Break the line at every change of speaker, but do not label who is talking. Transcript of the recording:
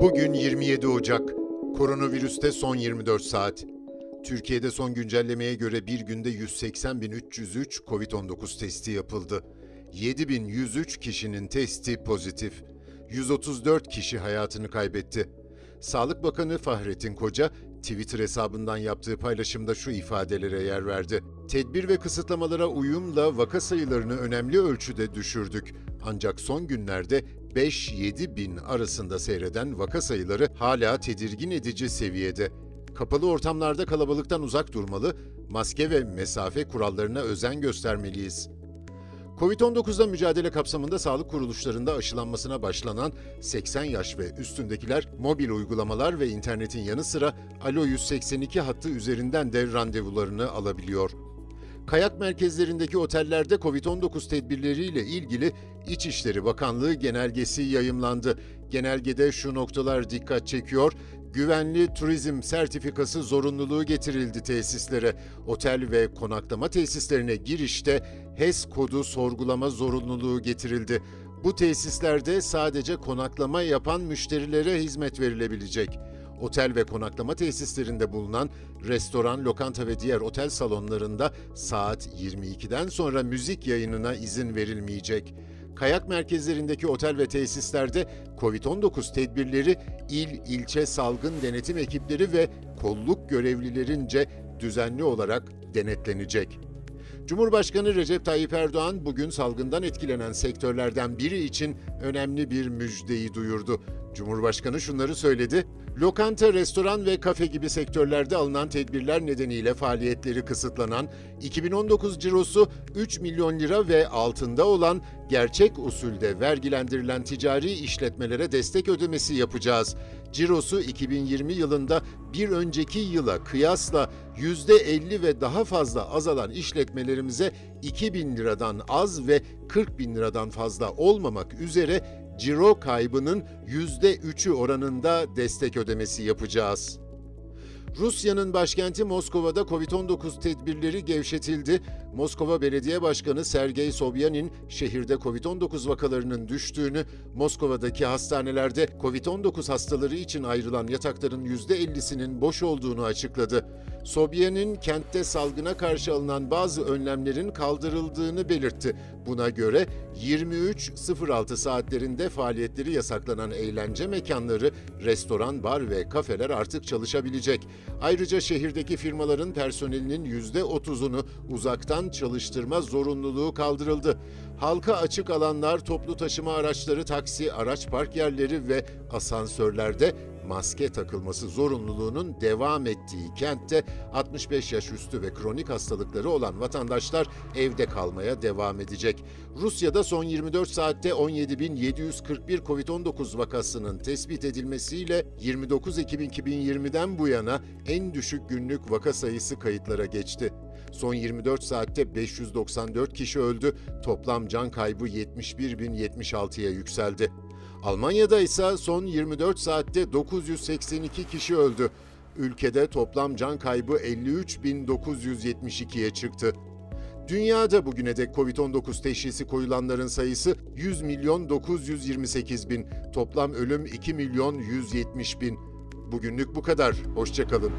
Bugün 27 Ocak. Koronavirüste son 24 saat. Türkiye'de son güncellemeye göre bir günde 180.303 COVID-19 testi yapıldı. 7.103 kişinin testi pozitif. 134 kişi hayatını kaybetti. Sağlık Bakanı Fahrettin Koca, Twitter hesabından yaptığı paylaşımda şu ifadelere yer verdi. Tedbir ve kısıtlamalara uyumla vaka sayılarını önemli ölçüde düşürdük. Ancak son günlerde 5-7 bin arasında seyreden vaka sayıları hala tedirgin edici seviyede. Kapalı ortamlarda kalabalıktan uzak durmalı, maske ve mesafe kurallarına özen göstermeliyiz. Covid-19'la mücadele kapsamında sağlık kuruluşlarında aşılanmasına başlanan 80 yaş ve üstündekiler mobil uygulamalar ve internetin yanı sıra Alo 182 hattı üzerinden de randevularını alabiliyor. Kayak merkezlerindeki otellerde Covid-19 tedbirleriyle ilgili İçişleri Bakanlığı genelgesi yayımlandı. Genelgede şu noktalar dikkat çekiyor. Güvenli turizm sertifikası zorunluluğu getirildi tesislere. Otel ve konaklama tesislerine girişte HES kodu sorgulama zorunluluğu getirildi. Bu tesislerde sadece konaklama yapan müşterilere hizmet verilebilecek. Otel ve konaklama tesislerinde bulunan restoran, lokanta ve diğer otel salonlarında saat 22'den sonra müzik yayınına izin verilmeyecek. Kayak merkezlerindeki otel ve tesislerde COVID-19 tedbirleri il, ilçe salgın denetim ekipleri ve kolluk görevlilerince düzenli olarak denetlenecek. Cumhurbaşkanı Recep Tayyip Erdoğan bugün salgından etkilenen sektörlerden biri için önemli bir müjdeyi duyurdu. Cumhurbaşkanı şunları söyledi. Lokanta, restoran ve kafe gibi sektörlerde alınan tedbirler nedeniyle faaliyetleri kısıtlanan, 2019 cirosu 3 milyon lira ve altında olan gerçek usulde vergilendirilen ticari işletmelere destek ödemesi yapacağız. Cirosu 2020 yılında bir önceki yıla kıyasla %50 ve daha fazla azalan işletmelerimize 2 bin liradan az ve 40 bin liradan fazla olmamak üzere ciro kaybının %3'ü oranında destek ödemesi yapacağız. Rusya'nın başkenti Moskova'da Covid-19 tedbirleri gevşetildi. Moskova Belediye Başkanı Sergey Sobyanin şehirde Covid-19 vakalarının düştüğünü, Moskova'daki hastanelerde Covid-19 hastaları için ayrılan yatakların %50'sinin boş olduğunu açıkladı. Sobyanin kentte salgına karşı alınan bazı önlemlerin kaldırıldığını belirtti. Buna göre 23.06 saatlerinde faaliyetleri yasaklanan eğlence mekanları, restoran, bar ve kafeler artık çalışabilecek. Ayrıca şehirdeki firmaların personelinin %30'unu uzaktan çalıştırma zorunluluğu kaldırıldı. Halka açık alanlar, toplu taşıma araçları, taksi, araç park yerleri ve asansörlerde maske takılması zorunluluğunun devam ettiği kentte 65 yaş üstü ve kronik hastalıkları olan vatandaşlar evde kalmaya devam edecek. Rusya'da son 24 saatte 17.741 COVID-19 vakasının tespit edilmesiyle 29 Ekim 2020'den bu yana en düşük günlük vaka sayısı kayıtlara geçti. Son 24 saatte 594 kişi öldü, toplam can kaybı 71.076'ya yükseldi. Almanya'da ise son 24 saatte 982 kişi öldü. Ülkede toplam can kaybı 53.972'ye çıktı. Dünyada bugüne dek Covid-19 teşhisi koyulanların sayısı 100 milyon 928 bin. Toplam ölüm 2 milyon 170 bin. Bugünlük bu kadar. Hoşçakalın.